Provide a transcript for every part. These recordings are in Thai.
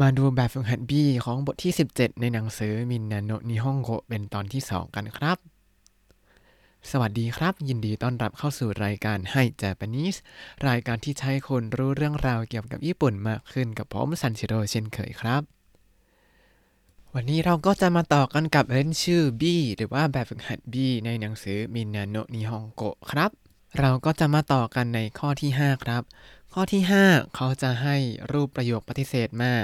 มาดูแบบฝึกหัด B ของบทที่ 17 ในหนังสือมินนาโนนิฮงโกเป็นตอนที่ 2 กันครับ สวัสดีครับ ยินดีต้อนรับเข้าสู่รายการให้ Japanese รายการที่ใช้คนรู้เรื่องราวเกี่ยวกับญี่ปุ่นมากขึ้นกับผมซันชิโร่เช่นเคยครับ วันนี้เราก็จะมาต่อกันกับเล่นชื่อ B หรือว่าแบบฝึกหัด B ในหนังสือมินนาโนนิฮงโกครับ เราก็จะมาต่อกันในข้อที่ 5 ครับ ข้อที่ 5 เขาจะให้รูปประโยคปฏิเสธมา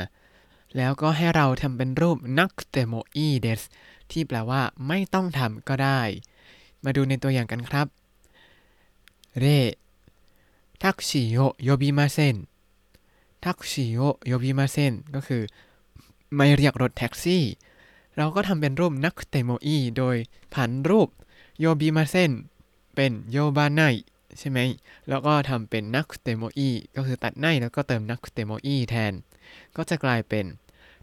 แล้วก็ให้เราทำเป็นรูปなくてもいいですที่แปลว่าไม่ต้องทำก็ได้ มาดูในตัวอย่างกันครับ例 タクシーを呼びません タクシーを呼びませんก็คือ ไม่เรียกรถแท็กซี่ เราก็ทำเป็นรูปなくてもいいโดยผันรูป呼びませんเป็น呼ばないใช่ไหม แล้วก็ทำเป็นなくてもいいก็คือตัด ないแล้วก็เติมなくてもいい แทน ก็จะกลายเป็น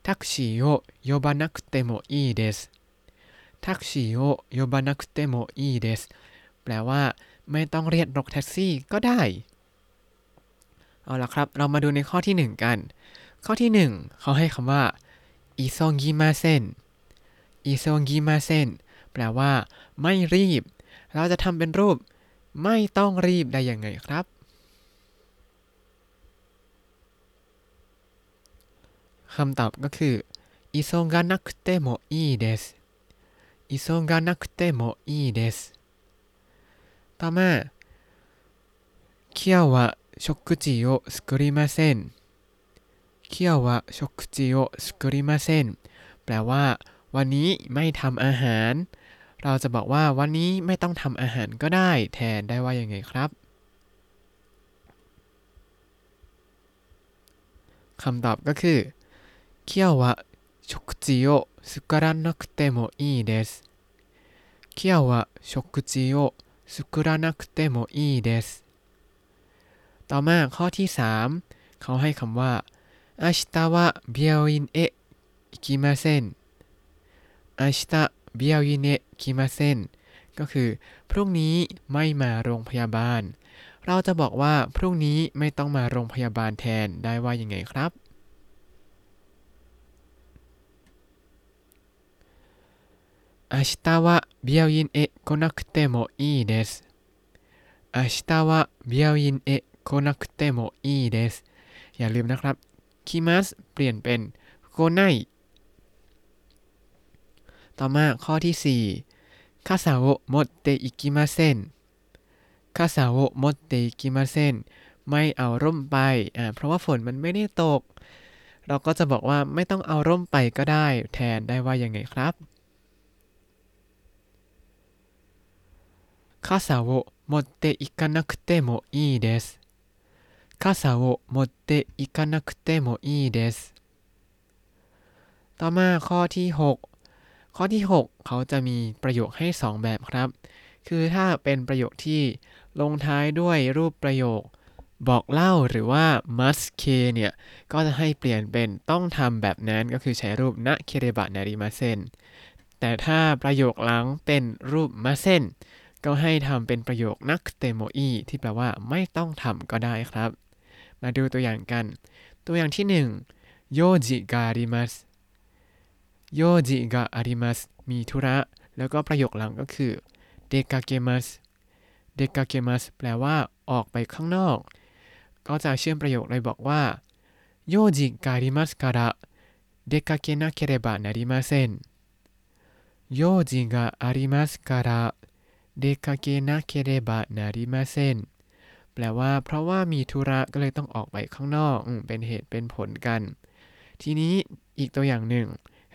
タクシーを呼ばなくてもいいです タクシーを呼ばなくてもいいですแปลว่า ไม่ต้องเรียกรถแท็กซี่ก็ได้ เอาละครับ เรามาดูในข้อที่ 1 กัน ข้อที่ 1 เขาให้คำว่า急ぎませんอิซองกิมาเซนแปลว่า ไม่รีบ เราจะทำเป็นรูป ไม่ต้องรีบได้ยังไงครับ คำตอบก็คืออิซงกานักเตโมอีเดสอิซงกานักเตโมอีเดสต่อมา今日は食事を作りません今日は食事を作りませんแปลว่า วันนี้ไม่ทำอาหาร เราจะบอกว่าวันนี้ไม่ต้องทำอาหารก็ได้ แทนได้ว่ายังไงครับ คำตอบก็คือ 今日は食事を作らなくてもいいです今日は食事を作らなくてもいいですต่อมาข้อที่ 3 เขาให้คำว่า明日は病院へ行きません明日病院へ行きませんก็คือ พรุ่งนี้ไม่มาโรงพยาบาล เราจะบอกว่าพรุ่งนี้ไม่ต้องมาโรงพยาบาลแทนได้ว่ายังไงครับ 明日は病院へ来なくてもいいです。明日は病院へ来なくてもいいです。อย่าลืมนะครับ คิมัสเปลี่ยนเป็นโกไนต่อมาข้อที่4คาซาโอะมดเตอิกิมาเซนคาซาโอะมดเตอิกิมาเซนไม่เอาร่มไปอ่าเพราะว่าฝนมันไม่ได้ตก เราก็จะบอกว่าไม่ต้องเอาร่มไปก็ได้ แทนได้ว่ายังไงครับ 傘を持っていかなくてもいいです。傘を持っていかなくてもいいです。ต่อมาข้อที่ 6 ข้อที่ 6 เขาจะมีประโยคให้ 2 แบบครับ คือถ้าเป็นประโยคที่ลงท้ายด้วยรูปประโยค บอกเล่าหรือว่า must k เนี่ย ก็จะให้เปลี่ยนเป็นต้องทำแบบนั้นก็คือใช้รูปนะเคเรบะนาริมาเซนแต่ถ้าประโยคหลังเป็นรูปมาเซน ก็ให้ทำเป็นประโยคนักเตโมอีที่แปลว่าไม่ต้องทำก็ได้ครับ มาดูตัวอย่างกัน ตัวอย่างที่1โยจิการิมัสโยจิกาอาริมัสมีธุระ แล้วก็ประโยคหลังก็คือเดกาเกมัสเดกาเกมัสแปลว่าออกไปข้างนอก ก็จะเชื่อมประโยคเลยบอกว่าโยจิการิมัสการะเดกาเกนะเคเรบะนาริมาเซนโยจิกาอาริมัสการะ เดคาเกนะเคเรบะนาริมาเซนแปลว่าเพราะว่ามีธุระก็เลยต้องออกไปข้างนอกเป็นเหตุเป็นผลกัน ทีนี้อีกตัวอย่างหนึ่ง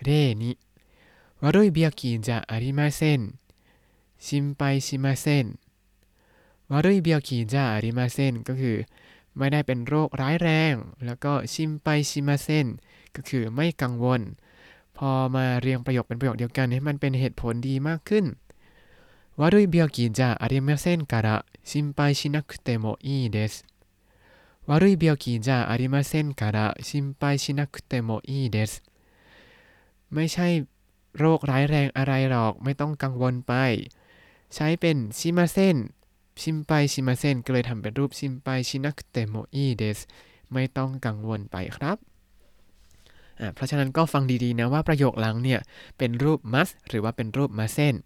เรนิวารุยเบียกิจะอาริมาเซนชิมไปชิมาเซนวารุยเบียกิจะอาริมาเซนก็คือ ไม่ได้เป็นโรคร้ายแรง แล้วก็ชิมไปชิมาเซนก็คือไม่กังวล พอมาเรียงประโยคเป็นประโยคเดียวกันให้มันเป็นเหตุผลดีมากขึ้น 悪い病気じゃありませんから心配しなくてもいいです。悪い病気じゃありませんから心配しなくてもいいです。ไม่ใช่โรคร้ายแรงอะไรหรอกไม่ต้องกังวลไป ใช้เป็นชิมาเซนชิมไปชิมาเซนก็เลยทำเป็นรูปชิมไปชินักเตโมอีเดสไม่ต้องกังวลไปครับ อ่าเพราะฉะนั้นก็ฟังดีๆนะว่าประโยคหลังเนี่ยเป็นรูป must หรือว่าเป็นรูป mustn't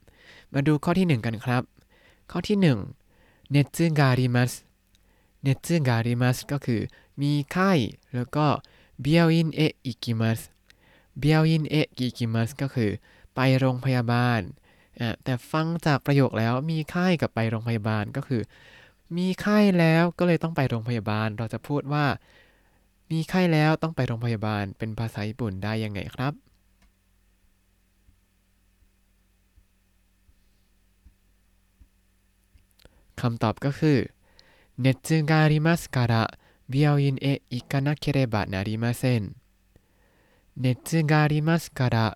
มาดูข้อที่ 1 กันครับ ข้อที่1熱があります 熱がありますก็คือ มีไข้ แล้วก็病院へ行きます 病院へ行きますก็คือ ไปโรงพยาบาลแต่ฟังจากประโยคแล้วมีไข้กับไปโรงพยาบาลก็คือ มีไข้แล้วก็เลยต้องไปโรงพยาบาล เราจะพูดว่า มีไข้แล้วต้องไปโรงพยาบาลเป็นภาษาญี่ปุ่นได้ยังไงครับ คำตอบก็คือเนจึงการิมัสการะบิอาอินเออิกานาเคเรบะนาริมาเซนเนจึงการิมัสการะ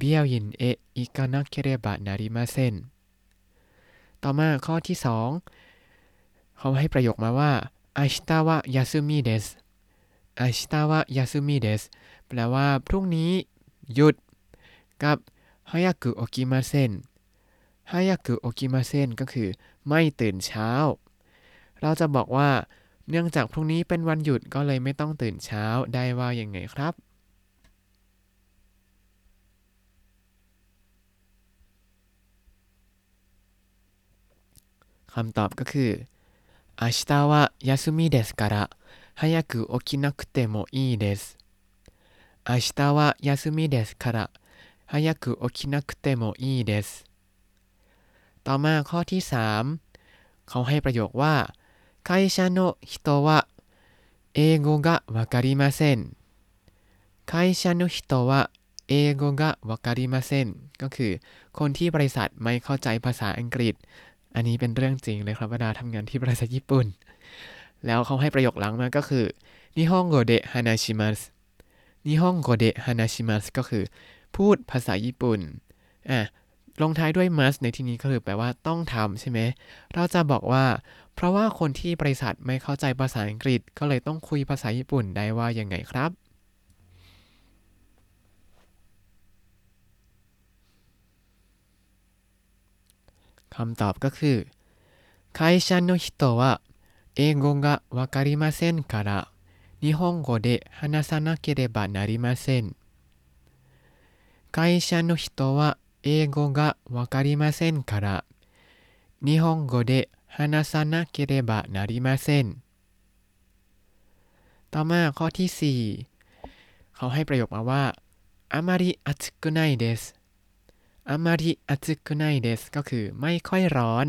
บิอาอินเอิกานาเคเรบะนาริมาเซนต่อมาข้อที่สองเขาให้ประโยคมาว่าอาชิตาวะยาซุมิเดสอาชิตาวะยาซุมิเดสแปลว่าพรุ่งนี้หยุดกับฮายากุโอกิมาเซน きませんก็คือ ไม่ตื่นเช้า เราจะบอกว่า เนื่องจากพรุ่งนี้เป็นวันหยุดก็เลยไม่ต้องตื่นเช้าได้ว่ายังไงครับ คำตอบก็คือ明日は休みですから早く起きなくてもいいです明日は休みですから早く起きなくてもいいです ต่อมาข้อที่ 3 เขาให้ประโยคว่า会社の人は英語がわかりません会社の人は英語がわかりませんก็คือ คนที่บริษัทไม่เข้าใจภาษาอังกฤษ อันนี้เป็นเรื่องจริงเลยครับเวลาทำงานที่บริษัทญี่ปุ่น แล้วเขาให้ประโยคหลังมาก็คือนิฮงโกเดฮานาชิมัสนิฮงโกเดฮานาชิมัสก็คือ พูดภาษาญี่ปุ่นอ่ะ ลงท้ายด้วย must ในที่นี้ก็คือแปลว่าต้องทำใช่ไหม เราจะบอกว่า เพราะว่าคนที่บริษัทไม่เข้าใจภาษาอังกฤษ ก็เลยต้องคุยภาษาญี่ปุ่นได้ว่ายังไงครับ คำตอบก็คือ会社の人は英語がわかりませんから日本語で話さなければなりません会社の人は 英語がわかりませんから日本語で話さなければなりませんต่อมาข้อที่ 4 เขาให้ประโยคมาว่าあまり暑くないですあまり暑くないですก็คือไม่ค่อยร้อน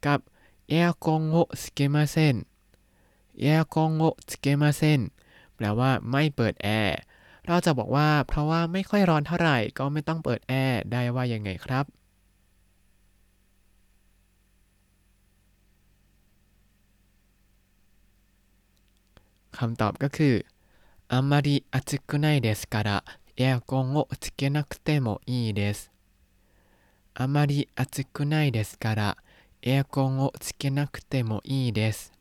กับエアコンをつけませんエアコンをつけませんแปลว่าไม่เปิดแอร์ เราจะบอกว่า เพราะว่าไม่ค่อยร้อนเท่าไหร่ ก็ไม่ต้องเปิดแอร์ได้ว่ายังไงครับ คำตอบก็คือあんまり暑くないですからエアコンをつけなくてもいいですあまり暑くないですからエアコンをつけなくてもいいです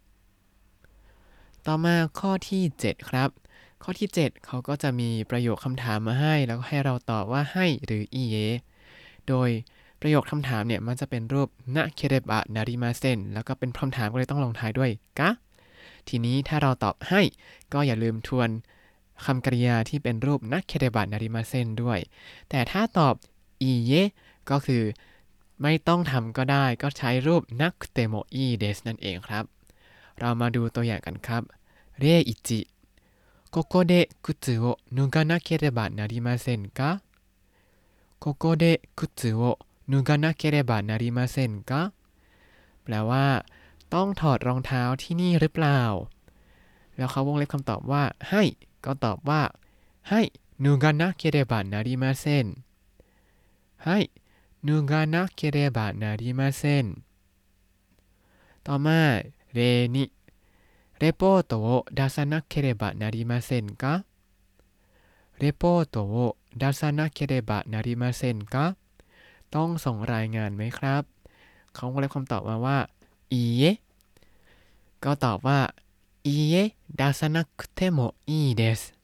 ต่อมาข้อที่ 7 ครับ ข้อที่ 7 เขาก็จะมีประโยคคำถามมาให้ แล้วก็ให้เราตอบว่าให้หรืออีเยโดยประโยคคำถามเนี่ยมันจะเป็นรูปนะเคเรบะนาริมาเซนแล้วก็เป็นคำถามก็เลยต้องลงท้ายด้วยกะ ทีนี้ถ้าเราตอบให้ ก็อย่าลืมทวนคำกริยาที่เป็นรูปนักเคเรบะนาริมาเซนด้วย แต่ถ้าตอบอีเยก็คือไม่ต้องทำก็ได้ก็ใช้รูปนักเตโมอีเดสนั่นเองครับ เรามาดูตัวอย่างกันครับ เรอิจิ ここで靴を脱がなければなりませんかここで靴を脱がなければなりませんかแปลว่า ต้องถอดรองเท้าที่นี่หรือเปล่า แล้วเขาวงเล็บคำตอบว่า ให้ ก็ตอบว่า ให้นูกานะเคเรบะนาริมาเซนให้นูกานะเคเรบะนาริมาเซนต่อมา เรนิ レポートを出さなければなりませんかレポートを出さなければなりませんかต้องส่งรายงานไหมครับ เขาก็เลยคำตอบมาว่าอีเยก็ตอบว่าอีเย出さなくてもいいです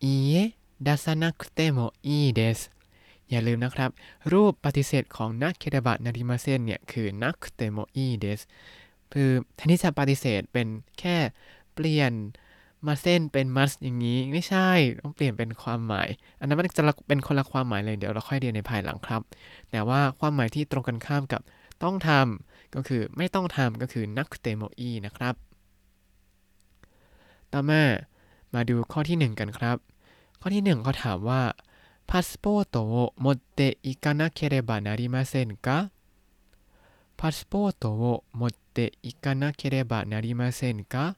いいえ出さなくてもいいですอย่าลืมนะครับ รูปปฏิเสธของนักเคเดบะนาริมาเซนเนี่ยคือนักเตโมอีเดส คือแทนที่จะปฏิเสธเป็นแค่เปลี่ยนมาเส้นเป็นมัสอย่างนี้ ไม่ใช่ต้องเปลี่ยนเป็นความหมาย อันนั้นมันจะเป็นคนละความหมายเลยเดี๋ยวเราค่อยเรียนในภายหลังครับ แต่ว่าความหมายที่ตรงกันข้ามกับต้องทำก็คือไม่ต้องทำก็คือなくてもいいนะครับ ต่อมามาดูข้อที่ 1 กันครับ ข้อที่1เขาถามว่าพาสปอร์ตโตโมเตอิกานาเคเรบานาริมาเซนกะ พาสปอร์ตを持っていかなければなりませんか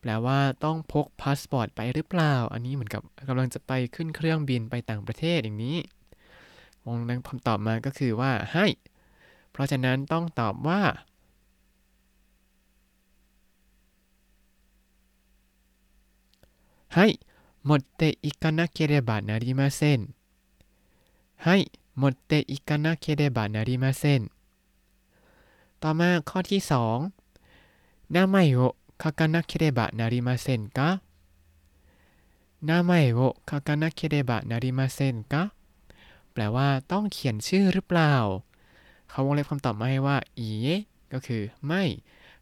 แปลว่าต้องพกพาสปอร์ตไปหรือเปล่า อันนี้เหมือนกับกำลังจะไปขึ้นเครื่องบินไปต่างประเทศอย่างนี้วงนั้นคำตอบมาก็คือว่าให้ เพราะฉะนั้นต้องตอบว่าให้持っていかなければなりませんはい持っていかなければなりません ต่อมาข้อที่2名前を書かなければなりませんか名前を書かなければなりませんかแปลว่าต้องเขียนชื่อหรือเปล่า เขาวงเล็บคำตอบมาให้ว่าอีก็คือไม่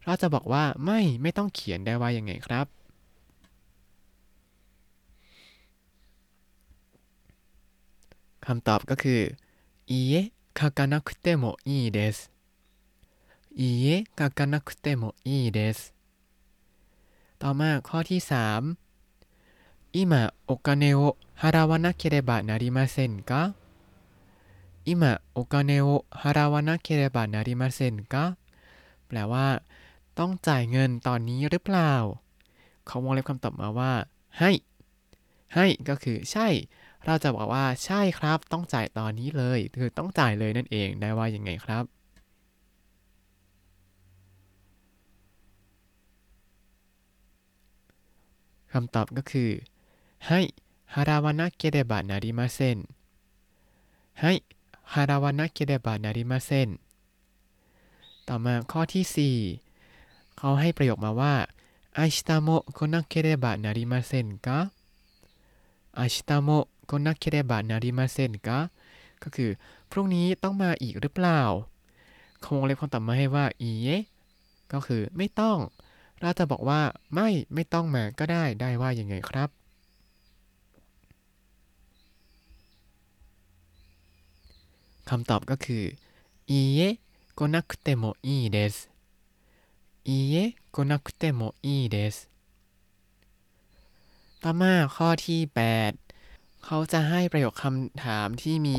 เราจะบอกว่าไม่ไม่ต้องเขียนได้ว่ายังไงครับคำตอบก็คือいいえ書かなくてもいいです 行かなくてもいいですต่อมาข้อที่ 3今お金を払わなければなりませんか 今お金を払わなければなりませんかแปลว่า ต้องจ่ายเงินตอนนี้หรือเปล่า เขาวงเล็บคำตอบมาว่า はい はい ก็คือใช่เราจะบอกว่าใช่ครับต้องจ่ายตอนนี้เลย คือต้องจ่ายเลยนั่นเองได้ว่ายังไงครับ คำตอบก็คือให้ฮาราวานะเกเดบะนาริมาเซนให้ฮาราวานะเกเดบะนาริมาเซนต่อมาข้อที่ 4 เขาให้ประโยคมาว่าอาชิตาโมโคนักเกเดบะนาริมาเซนกะอาชิตาโมโคนักเกเดบะนาริมาเซนกะก็คือพรุ่งนี้ต้องมาอีกหรือเปล่าคงเล็บคำตอบมาให้ว่าอีเยก็คือไม่ต้อง ราจะบอกว่าไม่ไม่ต้องมาก็ได้ได้ว่ายังไงครับ คำตอบก็คืออีเยก็นักเตโมอีเดสอีเยก็นักเตโมอีเดสต่อมาข้อที่ 8 เขาจะให้ประโยคคำถามที่มี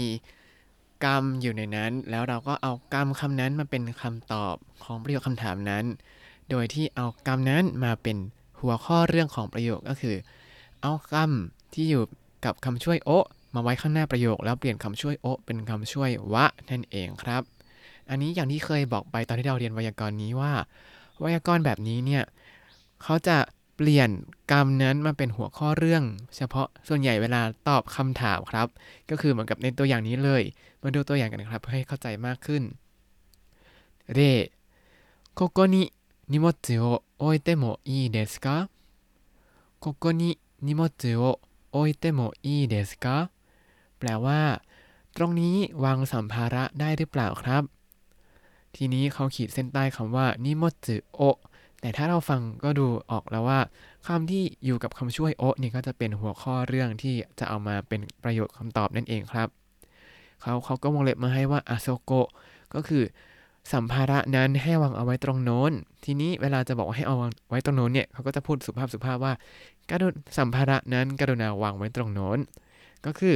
กรรมอยู่ในนั้น แล้วเราก็เอากรรมคำนั้นมาเป็นคำตอบของประโยคคำถามนั้น โดยที่เอากรรมนั้นมาเป็นหัวข้อเรื่องของประโยคก็คือ เอาคำที่อยู่กับคำช่วยโอมาไว้ข้างหน้าประโยค แล้วเปลี่ยนคำช่วยโอเป็นคำช่วยวะนั่นเองครับ อันนี้อย่างที่เคยบอกไปตอนที่เราเรียนไวยากรณ์นี้ว่า ไวยากรณ์แบบนี้เนี่ยเขาจะเปลี่ยนกรรมนั้นมาเป็นหัวข้อเรื่อง เฉพาะส่วนใหญ่เวลาตอบคำถามครับ ก็คือเหมือนกับในตัวอย่างนี้เลย มาดูตัวอย่างกันครับเพื่อให้เข้าใจมากขึ้นเรโคโกนิ 荷物を置いてもいいですかここに荷物を置いてもいいですかแปลว่า ตรงนี้วางสัมภาระได้หรือเปล่าครับ ทีนี้เขาขีดเส้นใต้คำว่านิโมจิโอแต่ถ้าเราฟังก็ดูออกแล้วว่าคำที่อยู่กับคำช่วยโอนี่ก็จะเป็นหัวข้อเรื่องที่จะเอามาเป็นประโยคคำตอบนั่นเองครับ เขาเขาก็วงเล็บมาให้ว่าอาโซโกก็คือ สัมภาระนั้นให้วางเอาไว้ตรงโน้น ทีนี้เวลาจะบอกว่าให้เอาไว้ตรงโน้นเนี่ยเขาก็จะพูดสุภาพสุภาพว่าการสัมภาระนั้นกรุณาวางไว้ตรงโน้น ก็คือ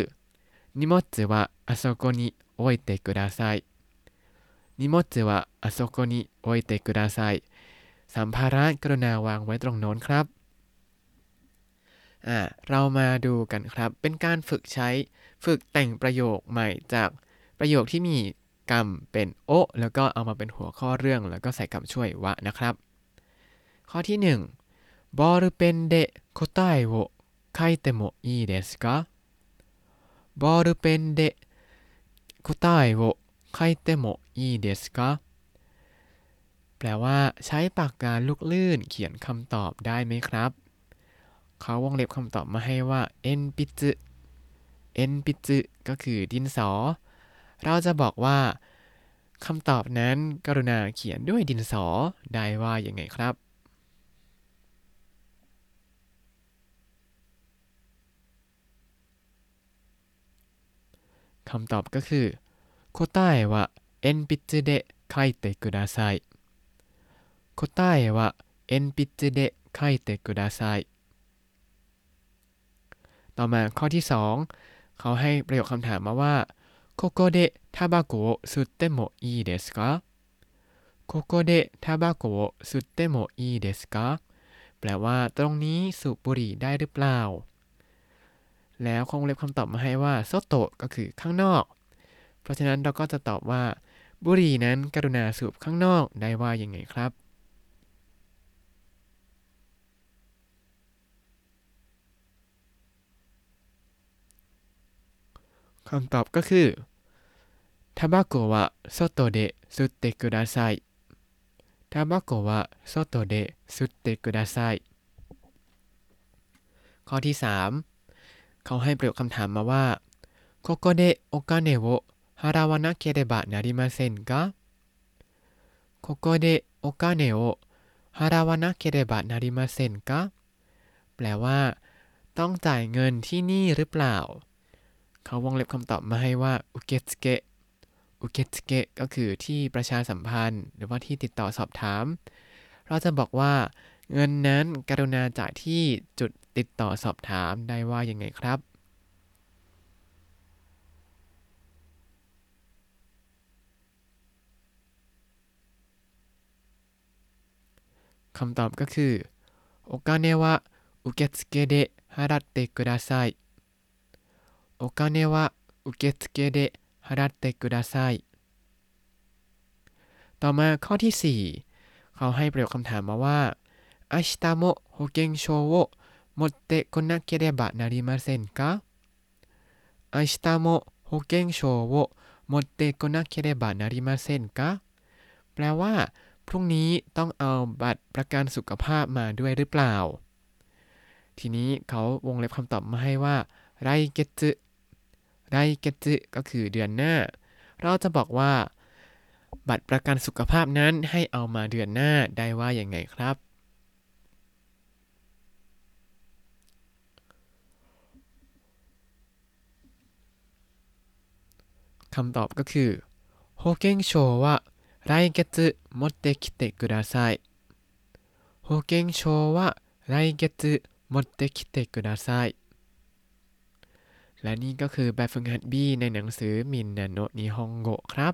荷物はあそこに置いてください荷物はあそこに置いてくださいสัมภาระกรุณาวางไว้ตรงโน้นครับอ่าเรามาดูกันครับ เป็นการฝึกใช้ฝึกแต่งประโยคใหม่จากประโยคที่มี กรรมเป็น をแล้วก็เอามาเป็นหัวข้อเรื่องแล้วก็ใส่คำช่วย はนะครับ ข้อที่ 1 ボールペンで答えを書いてもいいですかบอลเป็นเดโคตายโวไคเตโมอีเดสกะแปลว่าใช้ปากกาลูกลื่นเขียนคำตอบได้ไหมครับ เขาวงเล็บคำตอบมาให้ว่าเอ็นปิจึเอ็นปิจึก็คือดินสอ เราจะบอกว่าคำตอบนั้นกรุณาเขียนด้วยดินสอได้ว่าอย่างไงครับ คำตอบก็คือโคต้ายว่าเอ็นปิจเดะไคเตก็คเต่อมาข้อที่ 2 เขาให้ประโยคคำถามมาว่า ここでタバコを吸ってもいいですかここでタバコを吸ってもいいですかแปลว่าตรงนี้สูบบุหรี่ได้หรือเปล่า แล้วคงเล็บคำตอบมาให้ว่าโซโตะก็คือข้างนอก เพราะฉะนั้นเราก็จะตอบว่า บุหรี่นั้นกรุณาสูบข้างนอกได้ว่ายังไงครับ คำตอบก็คือทาบาโกวะโซโตเดะสุเตกุดาไซทาบาโกวะโซโตเดะสุเตกุดาไซข้อที่ 3 เขาให้ประโยคคำถามมาว่าここでお金を払わなければなりませんかここでお金を払わなければなりませんかแปลว่า ต้องจ่ายเงินที่นี่หรือเปล่า เขาวงเล็บคำตอบมาให้ว่าอุเกสเกะอุเกสเกะก็คือที่ประชาสัมพันธ์ หรือว่าที่ติดต่อสอบถาม เราจะบอกว่า เงินนั้นกรุณาจ่ายที่จุดติดต่อสอบถามได้ว่ายังไงครับคำตอบก็คือโอคาเนวะอุเกสเกเดฮารัตเตกุดาไซ โอคาเนวะอุเกสเกเดฮารัตเตกุดาไซต่อมาข้อที่ 4 เขาให้ประโยคคำถามมาว่า明日も保険証を持ってこなければなりませんか明日も保険証を持ってこなければなりませんかแปลว่า พรุ่งนี้ต้องเอาบัตรประกันสุขภาพมาด้วยหรือเปล่า ทีนี้เขาวงเล็บคำตอบมาให้ว่าไรเกจึ ไรเกจึก็คือเดือนหน้า เราจะบอกว่า บัตรประกันสุขภาพนั้นให้เอามาเดือนหน้าได้ว่าอย่างไงครับ คำตอบก็คือ保険証は来月持ってきてください保険証は来月持ってきてください และนี่ก็คือแบบฝึกหัด B ในหนังสือみんなの日本語ครับ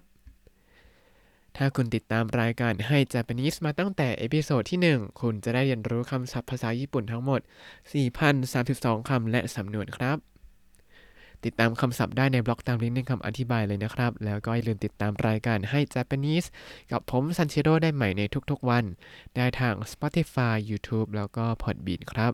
ถ้าคุณติดตามรายการให้ Japanese มาตั้งแต่ episode ที่ 1 คุณจะได้เรียนรู้คำศัพท์ภาษาญี่ปุ่นทั้งหมด 4,032 คำและสำนวนครับ ติดตามคำศัพท์ได้ในบล็อกตามลิงก์ในคำอธิบายเลยนะครับ แล้วก็อย่าลืมติดตามรายการให้ Japanese กับผมซันเชโรได้ใหม่ในทุกๆวัน ได้ทาง Spotify YouTube แล้วก็ Podbean ครับ